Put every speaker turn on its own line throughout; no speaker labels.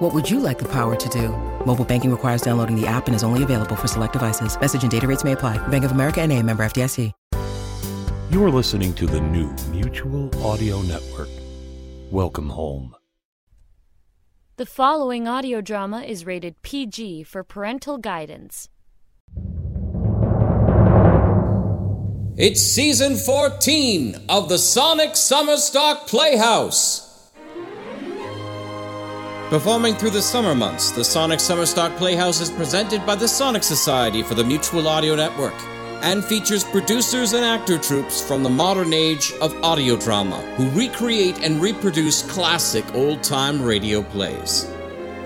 What would you like the power to do? Mobile banking requires downloading the app and is only available for select devices. Message and data rates may apply. Bank of America and a member FDIC.
You are listening to the new Mutual Audio Network. Welcome home.
The following audio drama is rated PG for parental guidance.
It's season 14 of the Sonic Summerstock Playhouse. Performing through the summer months, the Sonic Summerstock Playhouse is presented by the Sonic Society for the Mutual Audio Network and features producers and actor troops from the modern age of audio drama who recreate and reproduce classic old time radio plays.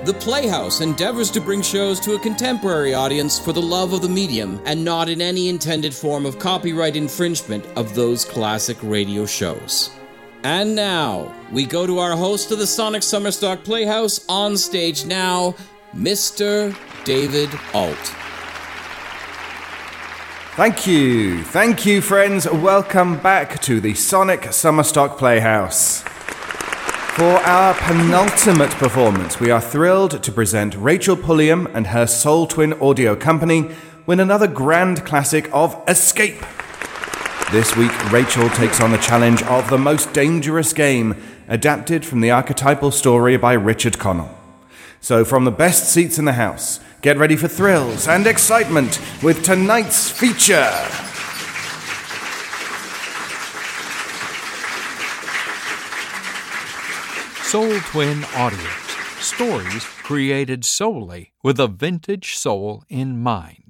The Playhouse endeavors to bring shows to a contemporary audience for the love of the medium and not in any intended form of copyright infringement of those classic radio shows. And now, we go to our host of the Sonic Summerstock Playhouse on stage now, Mr. David Ault.
Thank you. Thank you, friends. Welcome back to the Sonic Summerstock Playhouse. For our penultimate performance, we are thrilled to present Rachel Pulliam and her Sole Twin Audio Company with another grand classic of Escape. This week, Rachel takes on the challenge of The Most Dangerous Game, adapted from the archetypal story by Richard Connell. So, from the best seats in the house, get ready for thrills and excitement with tonight's feature.
Sole Twin Audios. Stories created solely with a vintage soul in mind.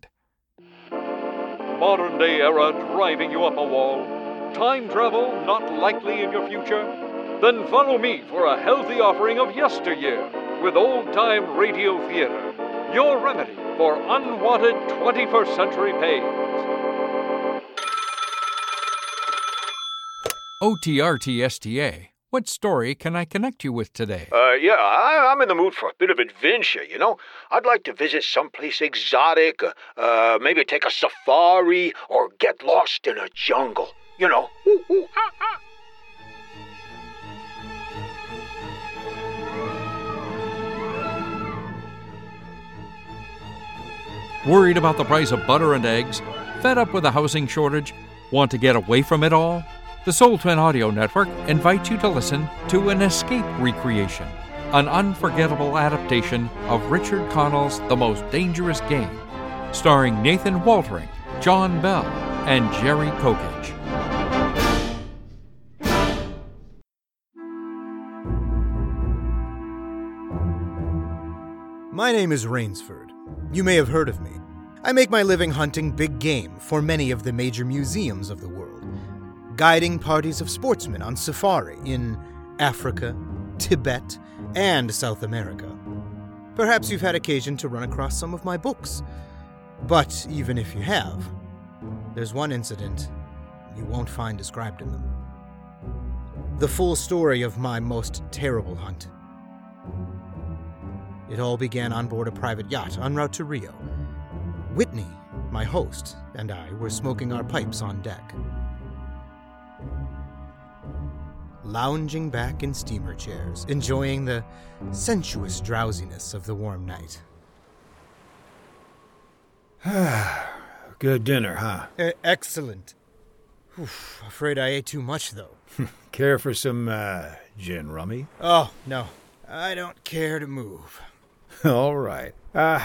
Modern day era driving you up a wall. Time travel not likely in your future? Then follow me for a healthy offering of yesteryear with old time radio theater. Your remedy for unwanted 21st century pains.
OTRTSTA. What story can I connect you with today?
Uh, yeah, I, I'm in the mood for a bit of adventure, you know? I'd like to visit someplace exotic, uh, uh, maybe take a safari, or get lost in a jungle, you know? Ooh, ooh, ah, ah.
Worried about the price of butter and eggs? Fed up with a housing shortage? Want to get away from it all? The Sole Twin Audio Network invites you to listen to an escape recreation, an unforgettable adaptation of Richard Connell's The Most Dangerous Game, starring Nathan Waltering, John Bell, and Jerry Kokich.
My name is Rainsford. You may have heard of me. I make my living hunting big game for many of the major museums of the world, guiding parties of sportsmen on safari in Africa, Tibet, and South America. Perhaps you've had occasion to run across some of my books. But even if you have, there's one incident you won't find described in them. The full story of my most terrible hunt. It all began on board a private yacht en route to Rio. Whitney, my host, and I were smoking our pipes on deck. Lounging back in steamer chairs, enjoying the sensuous drowsiness of the warm night.
Good dinner, huh?
E- excellent. Oof, afraid I ate too much, though.
Care for some uh, gin rummy?
Oh, no. I don't care to move.
All right. Uh,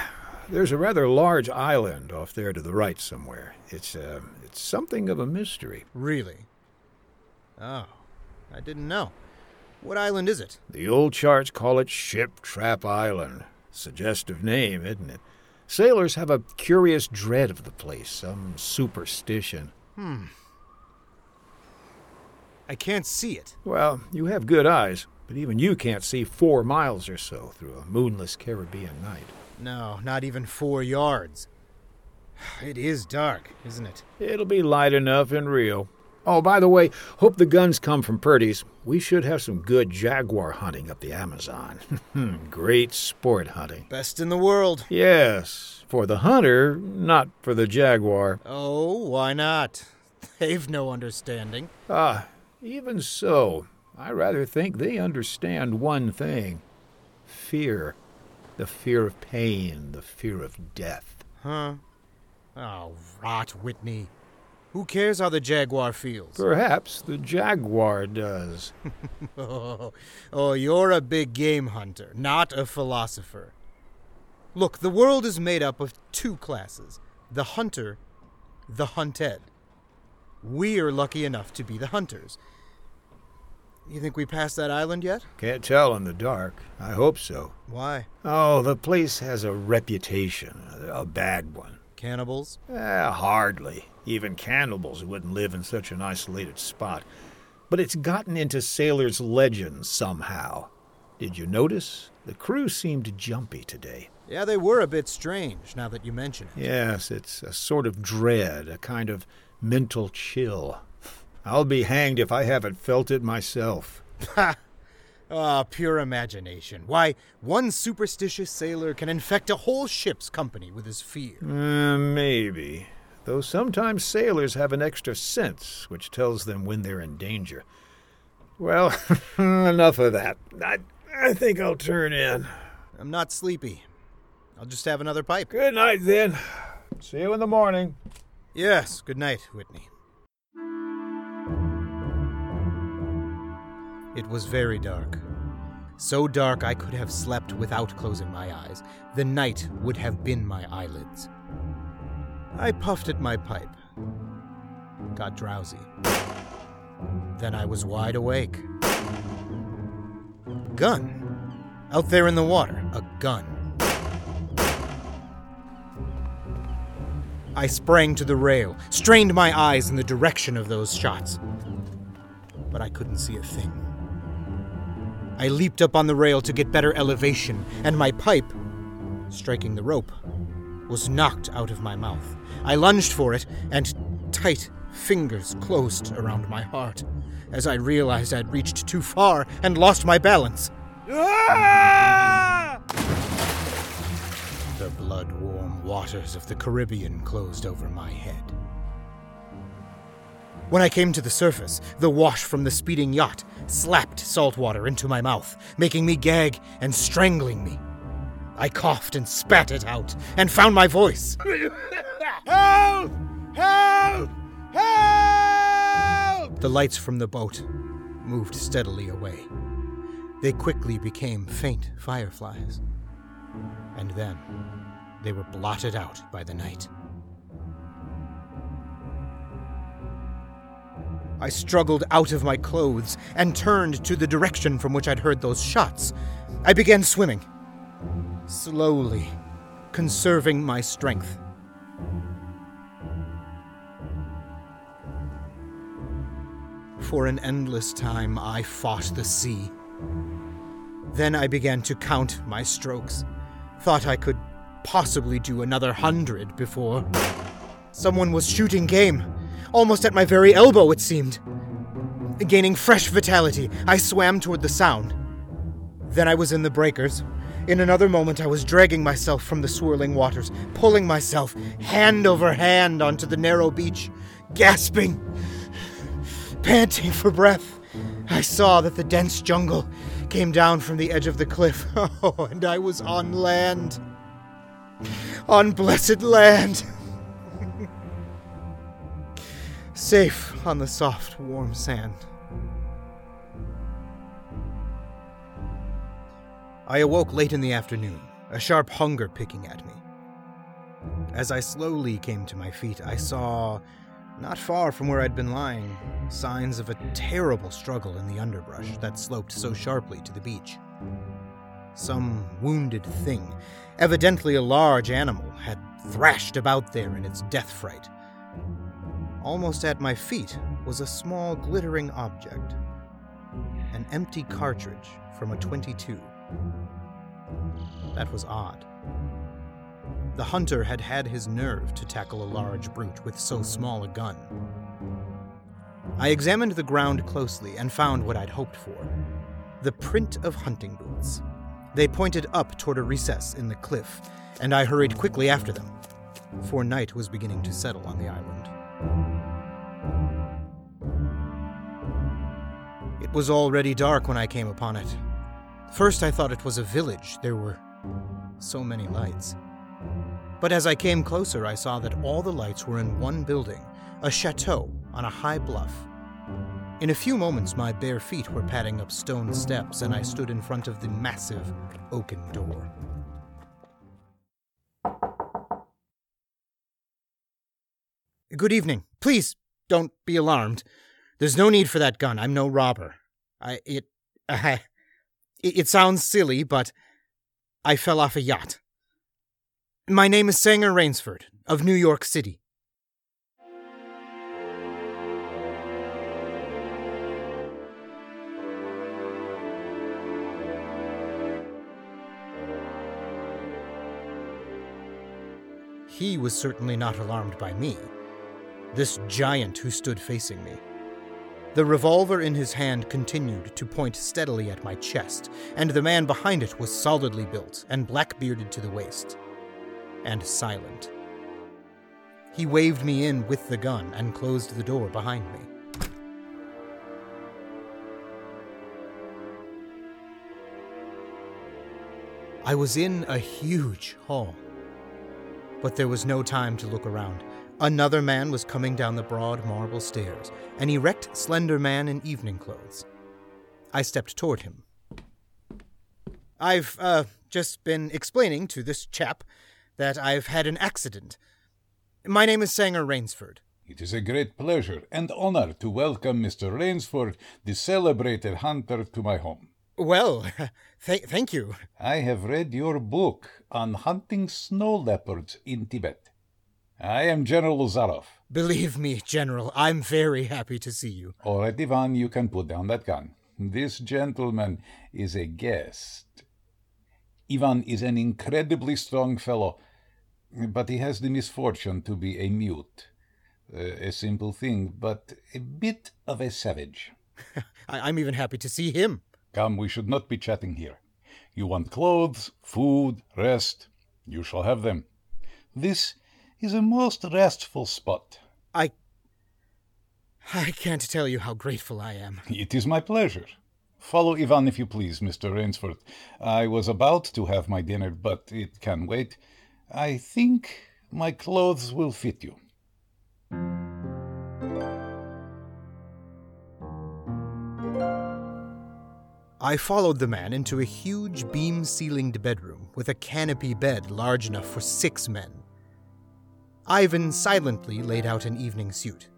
there's a rather large island off there to the right somewhere. It's uh, it's something of a mystery.
Really? Oh, I didn't know. What island is it?
The old charts call it Ship Trap Island. Suggestive name, isn't it? Sailors have a curious dread of the place, some superstition.
Hmm. I can't see it.
Well, you have good eyes, but even you can't see four miles or so through a moonless Caribbean night.
No, not even four yards. It is dark, isn't it?
It'll be light enough in Rio. Oh, by the way, hope the guns come from Purdey's. We should have some good jaguar hunting up the Amazon. Great sport hunting.
Best in the world.
Yes, for the hunter, not for the jaguar.
Oh, why not? They've no understanding.
Ah, even so, I rather think they understand one thing fear. The fear of pain, the fear of death.
Huh? Oh, rot, Whitney. Who cares how the jaguar feels?
Perhaps the jaguar does.
oh, oh, you're a big game hunter, not a philosopher. Look, the world is made up of two classes the hunter, the hunted. We are lucky enough to be the hunters. You think we passed that island yet?
Can't tell in the dark. I hope so.
Why?
Oh, the place has a reputation, a bad one.
Cannibals?
Eh, hardly. Even cannibals wouldn't live in such an isolated spot. But it's gotten into sailors' legends somehow. Did you notice? The crew seemed jumpy today.
Yeah, they were a bit strange, now that you mention it.
Yes, it's a sort of dread, a kind of mental chill. I'll be hanged if I haven't felt it myself.
Ha! Ah, pure imagination. Why, one superstitious sailor can infect a whole ship's company with his fear.
Uh, maybe. Though sometimes sailors have an extra sense which tells them when they're in danger. Well, enough of that. I, I think I'll turn in.
I'm not sleepy. I'll just have another pipe.
Good night, then. See you in the morning.
Yes, good night, Whitney. It was very dark. So dark I could have slept without closing my eyes. The night would have been my eyelids. I puffed at my pipe, got drowsy. Then I was wide awake. Gun. Out there in the water, a gun. I sprang to the rail, strained my eyes in the direction of those shots. But I couldn't see a thing. I leaped up on the rail to get better elevation, and my pipe, striking the rope, was knocked out of my mouth. I lunged for it, and tight fingers closed around my heart as I realized I'd reached too far and lost my balance. The blood warm waters of the Caribbean closed over my head. When I came to the surface, the wash from the speeding yacht slapped salt water into my mouth, making me gag and strangling me. I coughed and spat it out and found my voice. Help! Help! Help! The lights from the boat moved steadily away. They quickly became faint fireflies. And then they were blotted out by the night. I struggled out of my clothes and turned to the direction from which I'd heard those shots. I began swimming, slowly, conserving my strength. For an endless time, I fought the sea. Then I began to count my strokes. Thought I could possibly do another hundred before. Someone was shooting game, almost at my very elbow, it seemed. Gaining fresh vitality, I swam toward the sound. Then I was in the breakers. In another moment, I was dragging myself from the swirling waters, pulling myself hand over hand onto the narrow beach, gasping, panting for breath. I saw that the dense jungle came down from the edge of the cliff. Oh, and I was on land. On blessed land. Safe on the soft, warm sand. I awoke late in the afternoon, a sharp hunger picking at me. As I slowly came to my feet, I saw, not far from where I'd been lying, signs of a terrible struggle in the underbrush that sloped so sharply to the beach. Some wounded thing, evidently a large animal, had thrashed about there in its death fright. Almost at my feet was a small glittering object an empty cartridge from a 22. That was odd. the hunter had had his nerve to tackle a large brute with so small a gun. I examined the ground closely and found what I'd hoped for the print of hunting boots. They pointed up toward a recess in the cliff, and I hurried quickly after them, for night was beginning to settle on the island. It was already dark when I came upon it. First, I thought it was a village. There were so many lights. But as I came closer, I saw that all the lights were in one building, a chateau on a high bluff. In a few moments, my bare feet were padding up stone steps, and I stood in front of the massive oaken door. Good evening. Please don't be alarmed. There's no need for that gun. I'm no robber. I it I, it, it sounds silly, but I fell off a yacht. My name is Sanger Rainsford of New York City. He was certainly not alarmed by me, this giant who stood facing me. The revolver in his hand continued to point steadily at my chest, and the man behind it was solidly built and black bearded to the waist, and silent. He waved me in with the gun and closed the door behind me. I was in a huge hall, but there was no time to look around. Another man was coming down the broad marble stairs, an erect, slender man in evening clothes. I stepped toward him. I've, uh, just been explaining to this chap that I've had an accident. My name is Sanger Rainsford.
It is a great pleasure and honor to welcome Mr. Rainsford, the celebrated hunter, to my home.
Well, th- thank you.
I have read your book on hunting snow leopards in Tibet. I am General Zaroff.
Believe me, General, I'm very happy to see you.
All right, Ivan, you can put down that gun. This gentleman is a guest. Ivan is an incredibly strong fellow, but he has the misfortune to be a mute. Uh, a simple thing, but a bit of a savage.
I- I'm even happy to see him.
Come, we should not be chatting here. You want clothes, food, rest. You shall have them. This is a most restful spot.
I. I can't tell you how grateful I am.
It is my pleasure. Follow Ivan, if you please, Mr. Rainsford. I was about to have my dinner, but it can wait. I think my clothes will fit you.
I followed the man into a huge beam ceilinged bedroom with a canopy bed large enough for six men. Ivan silently laid out an evening suit.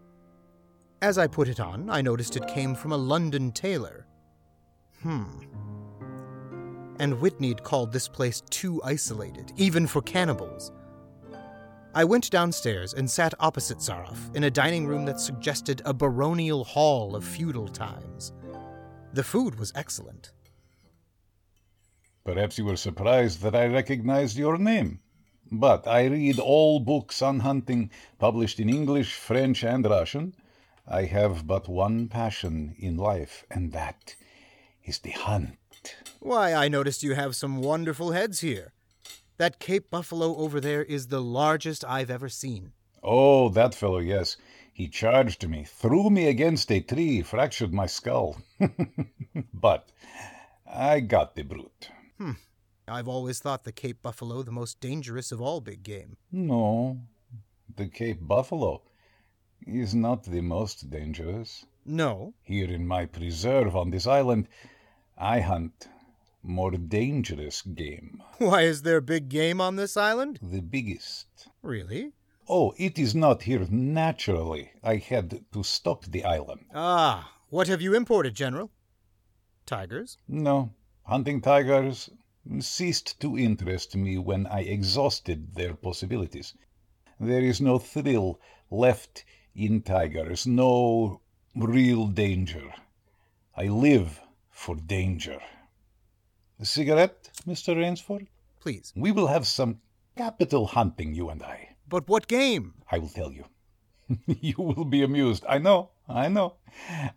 As I put it on, I noticed it came from a London tailor. Hmm. And Whitney'd called this place too isolated, even for cannibals. I went downstairs and sat opposite Zaroff in a dining room that suggested a baronial hall of feudal times. The food was excellent.
Perhaps you were surprised that I recognized your name. But I read all books on hunting, published in English, French, and Russian. I have but one passion in life, and that is the hunt.
Why, I noticed you have some wonderful heads here. That Cape buffalo over there is the largest I've ever seen.
Oh, that fellow, yes. He charged me, threw me against a tree, fractured my skull. but I got the brute.
Hmm. I've always thought the Cape buffalo the most dangerous of all big game.
No, the Cape buffalo is not the most dangerous.
No.
Here in my preserve on this island, I hunt more dangerous game.
Why is there big game on this island?
The biggest.
Really?
Oh, it is not here naturally. I had to stock the island.
Ah, what have you imported, General? Tigers?
No, hunting tigers ceased to interest me when I exhausted their possibilities. There is no thrill left in tigers, no real danger. I live for danger. A cigarette, Mr. Rainsford?
Please.
We will have some capital hunting, you and I.
But what game?
I will tell you. you will be amused. I know, I know.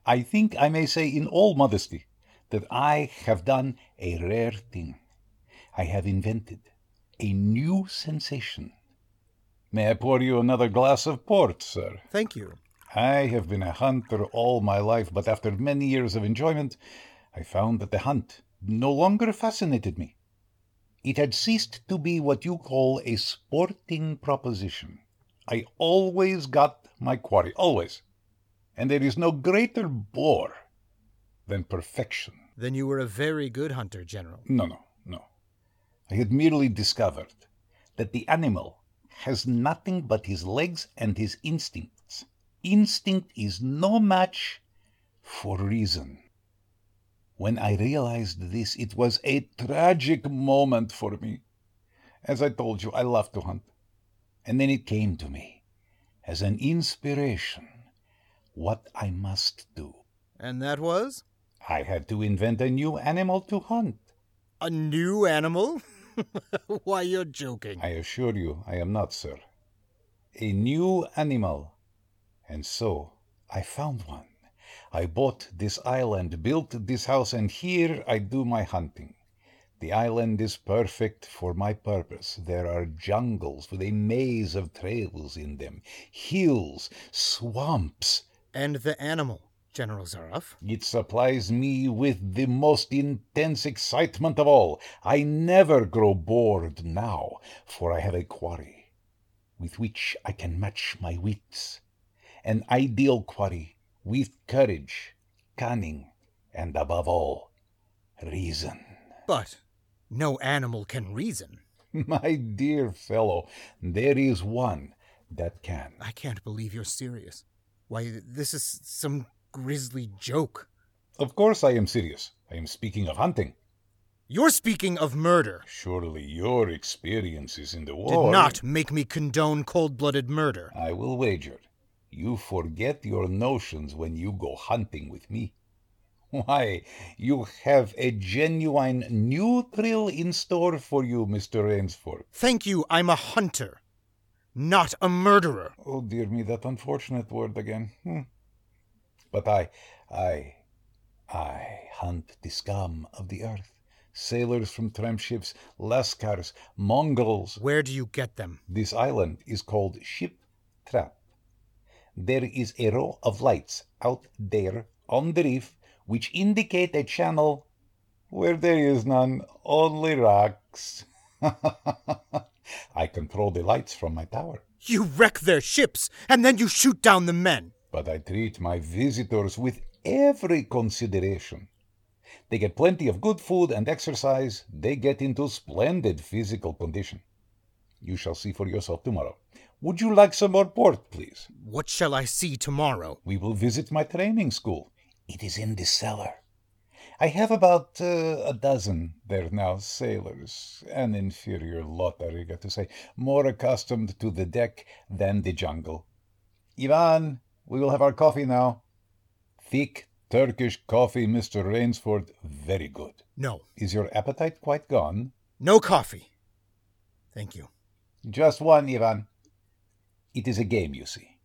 I think I may say in all modesty that I have done a rare thing. I have invented a new sensation. May I pour you another glass of port, sir?
Thank you.
I have been a hunter all my life, but after many years of enjoyment, I found that the hunt no longer fascinated me. It had ceased to be what you call a sporting proposition. I always got my quarry, always. And there is no greater bore than perfection.
Then you were a very good hunter, General.
No, no, no. I had merely discovered that the animal has nothing but his legs and his instincts. Instinct is no match for reason. When I realized this, it was a tragic moment for me. As I told you, I love to hunt. And then it came to me, as an inspiration, what I must do.
And that was?
I had to invent a new animal to hunt.
A new animal? Why, you're joking.
I assure you, I am not, sir. A new animal. And so I found one. I bought this island, built this house, and here I do my hunting. The island is perfect for my purpose. There are jungles with a maze of trails in them, hills, swamps.
And the animal, General Zaroff?
It supplies me with the most intense excitement of all. I never grow bored now, for I have a quarry with which I can match my wits. An ideal quarry with courage, cunning, and above all, reason.
But no animal can reason.
My dear fellow, there is one that can.
I can't believe you're serious. Why, this is some grisly joke.
Of course I am serious. I am speaking of hunting.
You're speaking of murder.
Surely your experiences in the war
Did not make me condone cold blooded murder.
I will wager you forget your notions when you go hunting with me. Why, you have a genuine new thrill in store for you, Mr. Rainsford.
Thank you, I'm a hunter, not a murderer.
Oh, dear me, that unfortunate word again. Hmm. But I, I, I hunt the scum of the earth. Sailors from tramp ships, lascars, Mongols.
Where do you get them?
This island is called Ship Trap. There is a row of lights out there on the reef which indicate a channel where there is none, only rocks. I control the lights from my tower.
You wreck their ships, and then you shoot down the men.
But I treat my visitors with every consideration. They get plenty of good food and exercise. They get into splendid physical condition. You shall see for yourself tomorrow. Would you like some more port, please?
What shall I see tomorrow?
We will visit my training school. It is in the cellar. I have about uh, a dozen there now, sailors, an inferior lot, I regret to say, more accustomed to the deck than the jungle. Ivan, we will have our coffee now. Thick Turkish coffee, Mr. Rainsford, very good.
No.
Is your appetite quite gone?
No coffee. Thank you.
Just one, Ivan. It is a game, you see.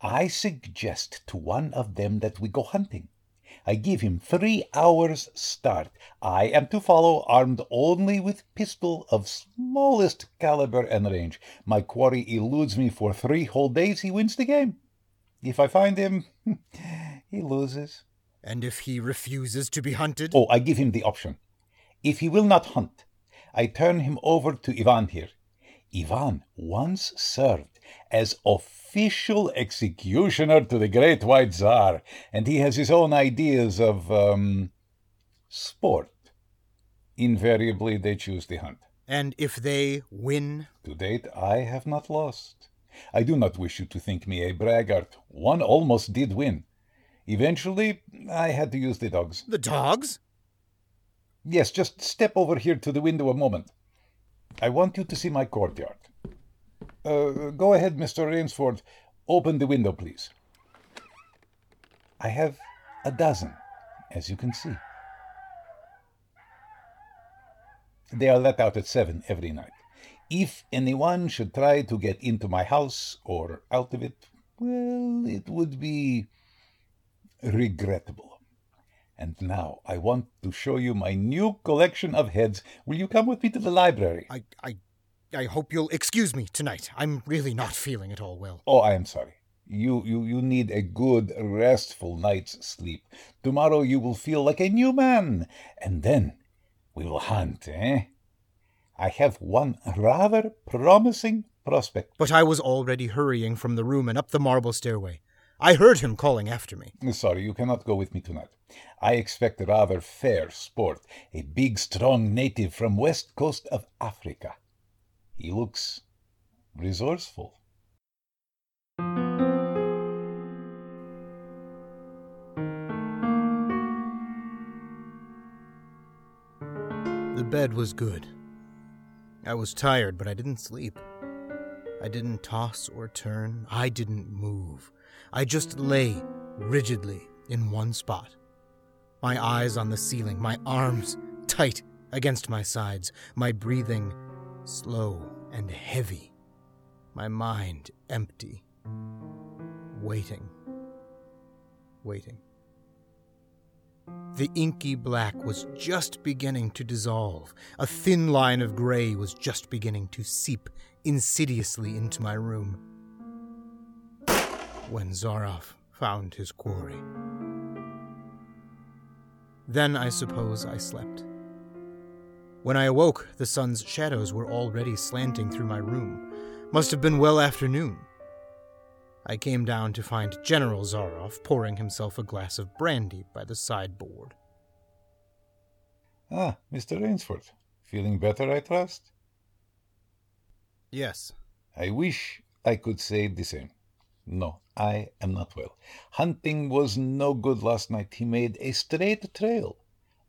I suggest to one of them that we go hunting. I give him three hours' start. I am to follow, armed only with pistol of smallest caliber and range. My quarry eludes me for three whole days. He wins the game. If I find him, he loses.
And if he refuses to be hunted?
Oh, I give him the option. If he will not hunt, I turn him over to Ivan here. Ivan once served as official executioner to the great white Tsar, and he has his own ideas of um, sport. Invariably, they choose the hunt.
And if they win?
To date, I have not lost. I do not wish you to think me a braggart. One almost did win. Eventually, I had to use the dogs.
The dogs?
Yes, just step over here to the window a moment. I want you to see my courtyard. Uh, go ahead, Mr. Rainsford. Open the window, please. I have a dozen, as you can see. They are let out at seven every night. If anyone should try to get into my house or out of it, well, it would be regrettable. And now I want to show you my new collection of heads. Will you come with me to the library?
I, I, I hope you'll excuse me tonight. I'm really not feeling at all well.
Oh, I am sorry. You, you, you need a good, restful night's sleep. Tomorrow you will feel like a new man, and then we will hunt, eh? I have one rather promising prospect.
But I was already hurrying from the room and up the marble stairway. I heard him calling after me.
Sorry, you cannot go with me tonight. I expect rather fair sport. A big, strong native from west coast of Africa. He looks resourceful.
The bed was good. I was tired, but I didn't sleep. I didn't toss or turn. I didn't move. I just lay rigidly in one spot. My eyes on the ceiling, my arms tight against my sides, my breathing slow and heavy, my mind empty. Waiting. Waiting. The inky black was just beginning to dissolve. A thin line of gray was just beginning to seep insidiously into my room. When Zaroff found his quarry. Then I suppose I slept. When I awoke, the sun's shadows were already slanting through my room. Must have been well afternoon. I came down to find General Zaroff pouring himself a glass of brandy by the sideboard.
Ah, Mr. Rainsford. Feeling better, I trust?
Yes.
I wish I could say the same. No, I am not well. Hunting was no good last night. He made a straight trail.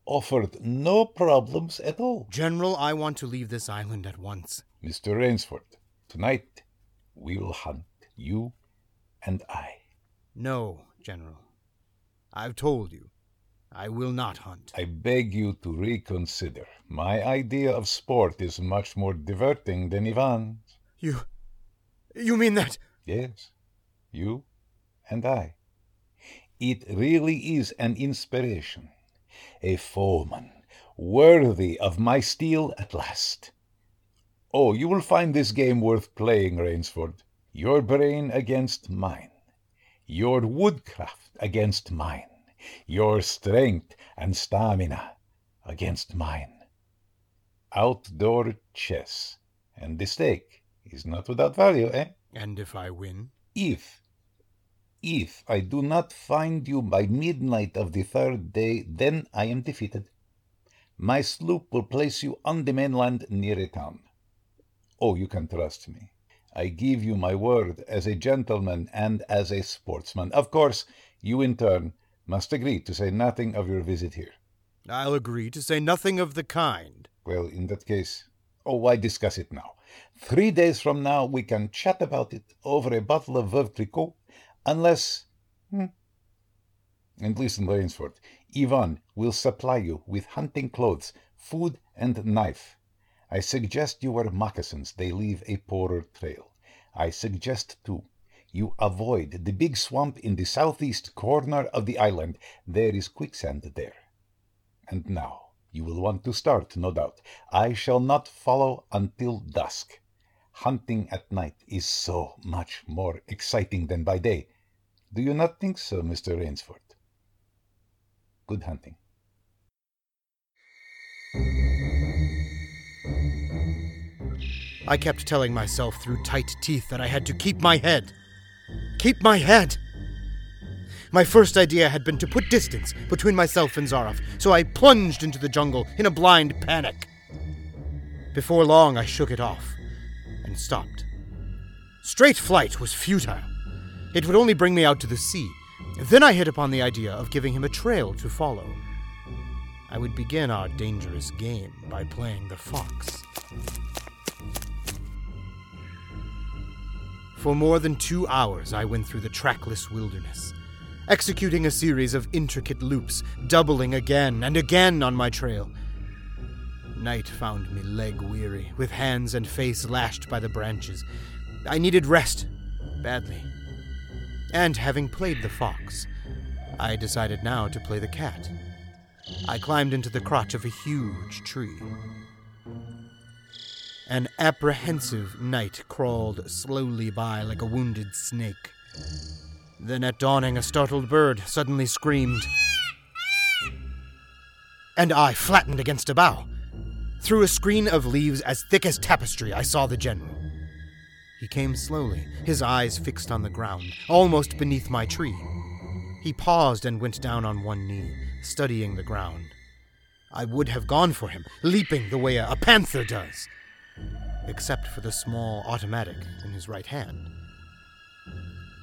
Offered no problems at all.
General, I want to leave this island at once.
Mr. Rainsford, tonight we will hunt. You and I.
No, General. I've told you. I will not hunt.
I beg you to reconsider. My idea of sport is much more diverting than Ivan's.
You. You mean that?
Yes. You and I. It really is an inspiration. A foeman, worthy of my steel at last. Oh, you will find this game worth playing, Rainsford. Your brain against mine. Your woodcraft against mine. Your strength and stamina against mine. Outdoor chess. And the stake is not without value, eh?
And if I win?
If, if I do not find you by midnight of the third day, then I am defeated. My sloop will place you on the mainland near a town. Oh, you can trust me. I give you my word as a gentleman and as a sportsman. Of course, you in turn must agree to say nothing of your visit here.
I'll agree to say nothing of the kind.
Well, in that case, oh, why discuss it now? Three days from now, we can chat about it over a bottle of Veuve Clicquot, unless. Hmm. And listen, Rainsford, Ivan will supply you with hunting clothes, food, and knife. I suggest you wear moccasins, they leave a poorer trail. I suggest, too, you avoid the big swamp in the southeast corner of the island. There is quicksand there. And now, you will want to start, no doubt. I shall not follow until dusk. Hunting at night is so much more exciting than by day. Do you not think so, Mr. Rainsford? Good hunting.
I kept telling myself through tight teeth that I had to keep my head. Keep my head! My first idea had been to put distance between myself and Zaroff, so I plunged into the jungle in a blind panic. Before long, I shook it off and stopped. Straight flight was futile. It would only bring me out to the sea. Then I hit upon the idea of giving him a trail to follow. I would begin our dangerous game by playing the fox. For more than two hours, I went through the trackless wilderness, executing a series of intricate loops, doubling again and again on my trail. Night found me leg weary, with hands and face lashed by the branches. I needed rest, badly. And having played the fox, I decided now to play the cat. I climbed into the crotch of a huge tree. An apprehensive night crawled slowly by like a wounded snake. Then at dawning, a startled bird suddenly screamed. And I flattened against a bough. Through a screen of leaves as thick as tapestry, I saw the general. He came slowly, his eyes fixed on the ground, almost beneath my tree. He paused and went down on one knee, studying the ground. I would have gone for him, leaping the way a panther does, except for the small automatic in his right hand.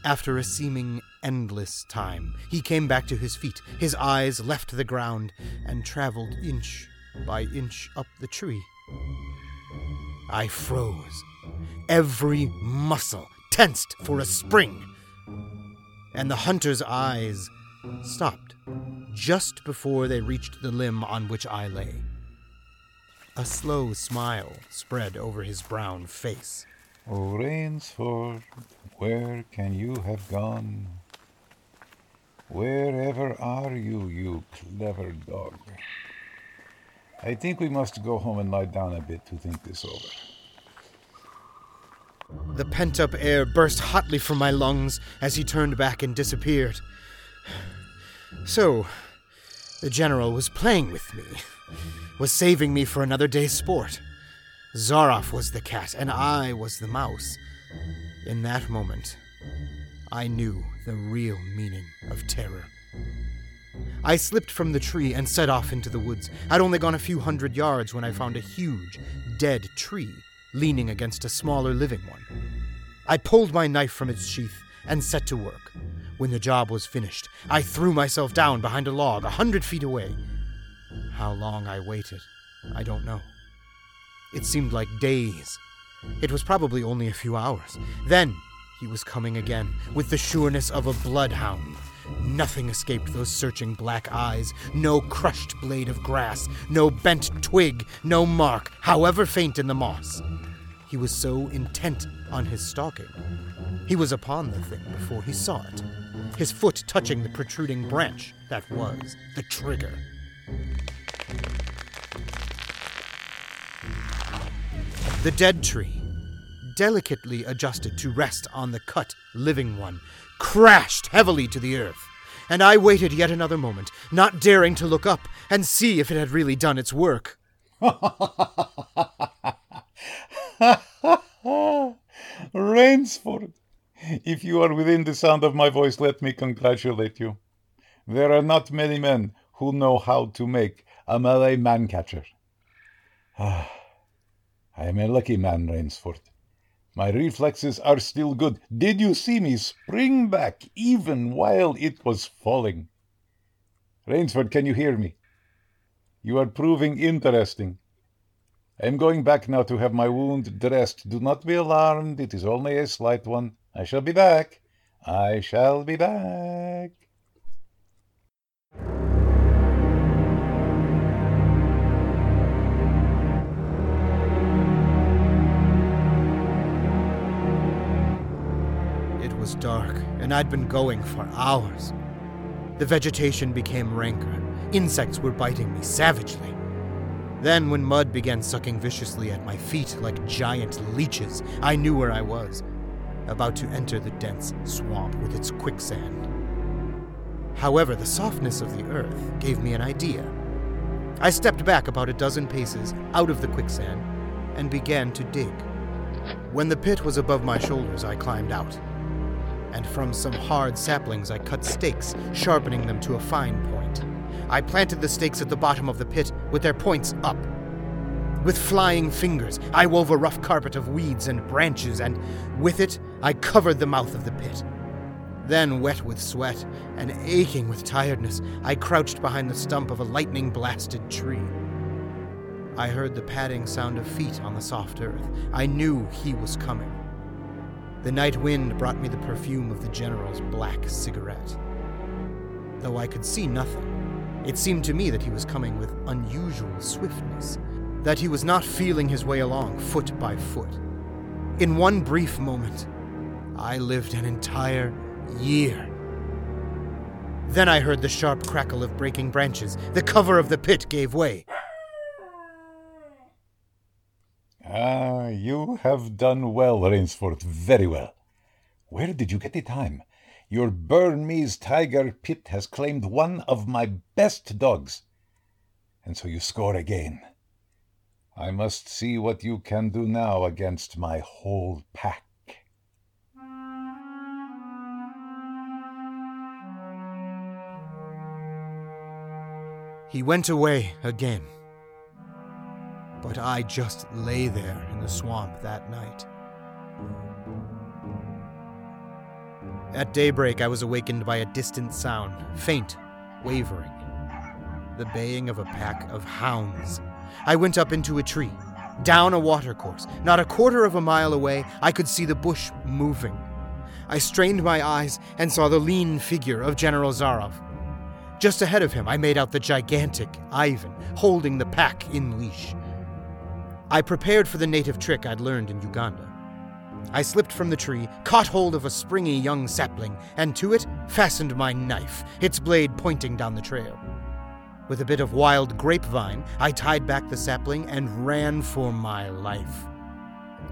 After a seeming endless time, he came back to his feet. His eyes left the ground and traveled inch by inch up the tree. I froze, every muscle tensed for a spring. And the hunter's eyes stopped just before they reached the limb on which I lay. A slow smile spread over his brown face.
Oh, Rainsford, where can you have gone? Wherever are you, you clever dog? I think we must go home and lie down a bit to think this over.
The pent up air burst hotly from my lungs as he turned back and disappeared. So, the general was playing with me, was saving me for another day's sport. Zaroff was the cat, and I was the mouse. In that moment, I knew the real meaning of terror. I slipped from the tree and set off into the woods. I'd only gone a few hundred yards when I found a huge, dead tree leaning against a smaller living one. I pulled my knife from its sheath and set to work. When the job was finished, I threw myself down behind a log a hundred feet away. How long I waited, I don't know. It seemed like days. It was probably only a few hours. Then he was coming again, with the sureness of a bloodhound. Nothing escaped those searching black eyes. No crushed blade of grass, no bent twig, no mark, however faint in the moss. He was so intent on his stalking. He was upon the thing before he saw it, his foot touching the protruding branch that was the trigger. The dead tree, delicately adjusted to rest on the cut, living one, crashed heavily to the earth, and I waited yet another moment, not daring to look up and see if it had really done its work.
Rainsford, if you are within the sound of my voice, let me congratulate you. There are not many men who know how to make a Malay man catcher. Ah, I am a lucky man, Rainsford. My reflexes are still good. Did you see me spring back even while it was falling? Rainsford, can you hear me? You are proving interesting. I am going back now to have my wound dressed. Do not be alarmed. It is only a slight one. I shall be back. I shall be back.
Dark, and I'd been going for hours. The vegetation became ranker. Insects were biting me savagely. Then, when mud began sucking viciously at my feet like giant leeches, I knew where I was about to enter the dense swamp with its quicksand. However, the softness of the earth gave me an idea. I stepped back about a dozen paces out of the quicksand and began to dig. When the pit was above my shoulders, I climbed out. And from some hard saplings, I cut stakes, sharpening them to a fine point. I planted the stakes at the bottom of the pit with their points up. With flying fingers, I wove a rough carpet of weeds and branches, and with it, I covered the mouth of the pit. Then, wet with sweat and aching with tiredness, I crouched behind the stump of a lightning blasted tree. I heard the padding sound of feet on the soft earth. I knew he was coming. The night wind brought me the perfume of the general's black cigarette. Though I could see nothing, it seemed to me that he was coming with unusual swiftness. that he was not feeling his way along foot by foot. In one brief moment, I lived an entire year. Then I heard the sharp crackle of breaking branches. The cover of the pit gave way.
Ah, you have done well, Rainsford, very well. Where did you get the time? Your Burmese tiger pit has claimed one of my best dogs. And so you score again. I must see what you can do now against my whole pack.
He went away again. But I just lay there in the swamp that night. At daybreak, I was awakened by a distant sound, faint, wavering. The baying of a pack of hounds. I went up into a tree, down a watercourse. Not a quarter of a mile away, I could see the bush moving. I strained my eyes and saw the lean figure of General Zaroff. Just ahead of him, I made out the gigantic Ivan, holding the pack in leash. I prepared for the native trick I'd learned in Uganda. I slipped from the tree, caught hold of a springy young sapling, and to it fastened my knife, its blade pointing down the trail. With a bit of wild grapevine, I tied back the sapling and ran for my life.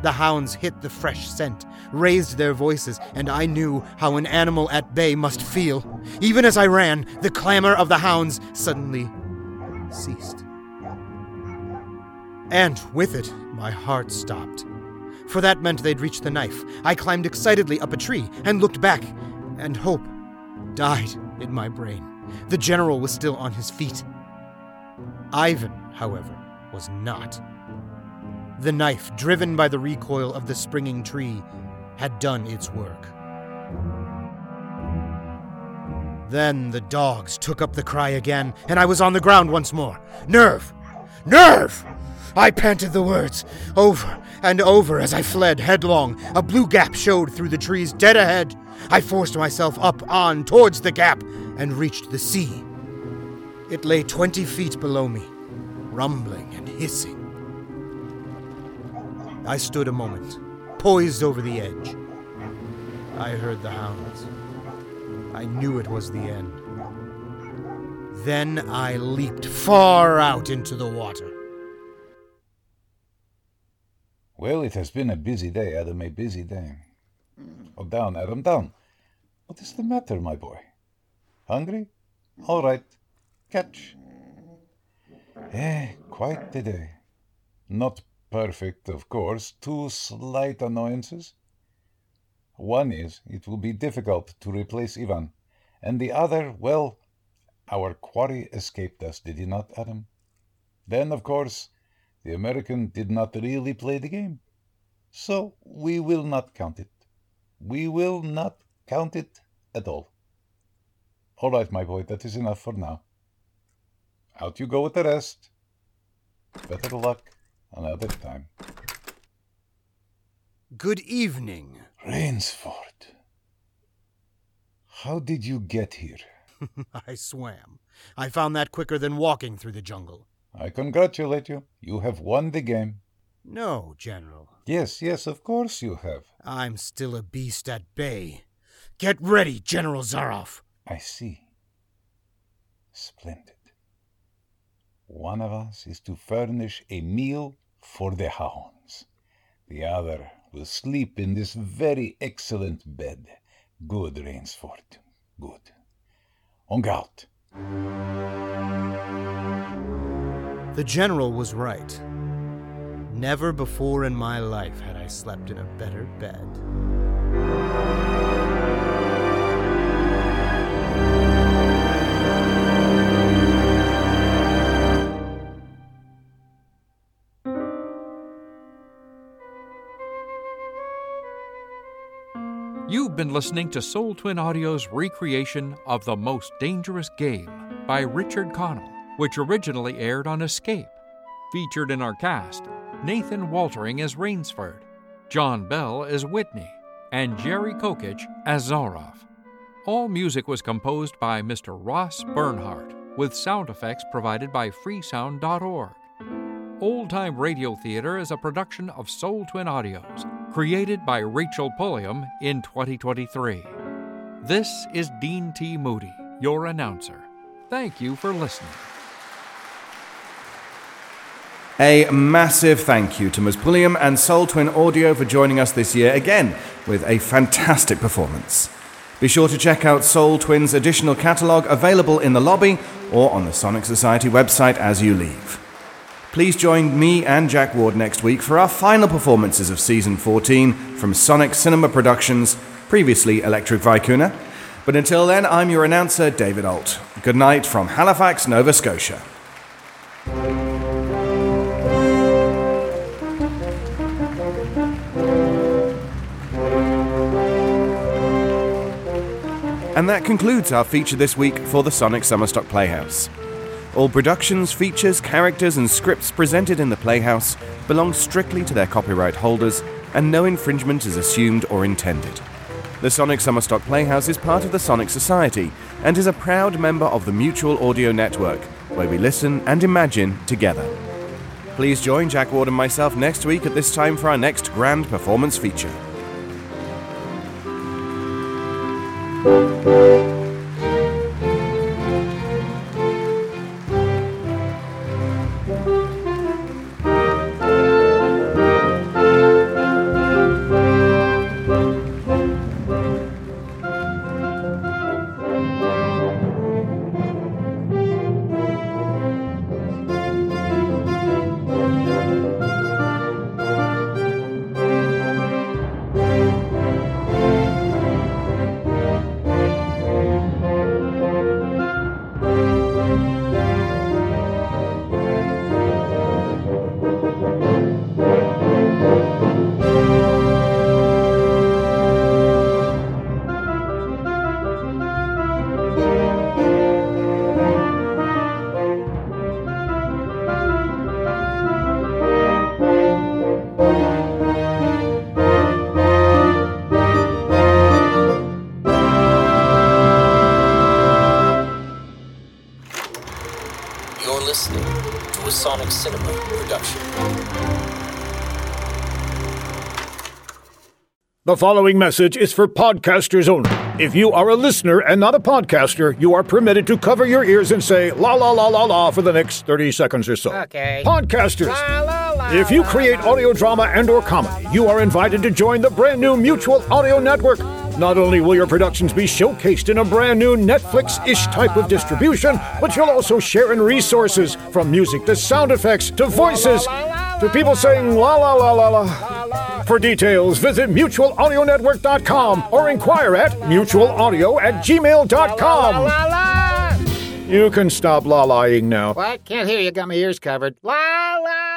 The hounds hit the fresh scent, raised their voices, and I knew how an animal at bay must feel. Even as I ran, the clamor of the hounds suddenly ceased. And with it, my heart stopped. For that meant they'd reached the knife. I climbed excitedly up a tree and looked back, and hope died in my brain. The general was still on his feet. Ivan, however, was not. The knife, driven by the recoil of the springing tree, had done its work. Then the dogs took up the cry again, and I was on the ground once more. Nerve! Nerve! I panted the words over and over as I fled headlong. A blue gap showed through the trees dead ahead. I forced myself up on towards the gap and reached the sea. It lay twenty feet below me, rumbling and hissing. I stood a moment, poised over the edge. I heard the hounds. I knew it was the end. Then I leaped far out into the water.
Well, it has been a busy day, Adam, a busy day. Oh, down, Adam, down. What is the matter, my boy? Hungry? All right. Catch. Eh, quite the day. Not perfect, of course. Two slight annoyances. One is, it will be difficult to replace Ivan. And the other, well, our quarry escaped us, did he not, Adam? Then, of course, the American did not really play the game. So we will not count it. We will not count it at all. All right, my boy, that is enough for now. Out you go with the rest. Better luck another time.
Good evening.
Rainsford. How did you get here?
I swam. I found that quicker than walking through the jungle.
I congratulate you. You have won the game.
No, General.
Yes, yes, of course you have.
I'm still a beast at bay. Get ready, General Zaroff.
I see. Splendid. One of us is to furnish a meal for the hounds. The other will sleep in this very excellent bed. Good, Rainsford. Good. On garde.
The general was right. Never before in my life had I slept in a better bed.
You've been listening to Sole Twin Audio's recreation of The Most Dangerous Game by Richard Connell, which originally aired on Escape. Featured in our cast Nathan Waltering as Rainsford, John Bell as Whitney, and Jerry Kokich as Zaroff. All music was composed by Mr. Ross Bernhardt, with sound effects provided by freesound.org. Old Time Radio Theater is a production of Sole Twin Audios, created by Rachel Pulliam in 2023. This is Dean T. Moody, your announcer. Thank you for listening.
A massive thank you to Ms. Pulliam and Sole Twin Audio for joining us this year again with a fantastic performance. Be sure to check out Sole Twin's additional catalogue available in the lobby or on the Sonic Society website as you leave. Please join me and Jack Ward next week for our final performances of season 14 from Sonic Cinema Productions, previously Electric Vicuna. But until then, I'm your announcer, David Ault. Good night from Halifax, Nova Scotia. And that concludes our feature this week for the Sonic Summerstock Playhouse. All productions, features, characters, and scripts presented in the Playhouse belong strictly to their copyright holders, and no infringement is assumed or intended. The Sonic Summerstock Playhouse is part of the Sonic Society and is a proud member of the Mutual Audio Network, where we listen and imagine together. Please join Jack Ward and myself next week at this time for our next grand performance feature.
You're
The following message is for podcasters only. If you are a listener and not a podcaster, you are permitted to cover your ears and say la la la la la for the next 30 seconds or so.
Okay.
Podcasters, if you create audio drama and or comedy, you are invited to join the brand new Mutual Audio Network. Not only will your productions be showcased in a brand new Netflix-ish type of distribution, but you'll also share in resources from music to sound effects to voices to people saying la la la la la. For details, visit mutualaudionetwork.com or inquire at mutualaudio at gmail.com. You can stop la-laing now.
I Can't hear you. Got my ears covered. La la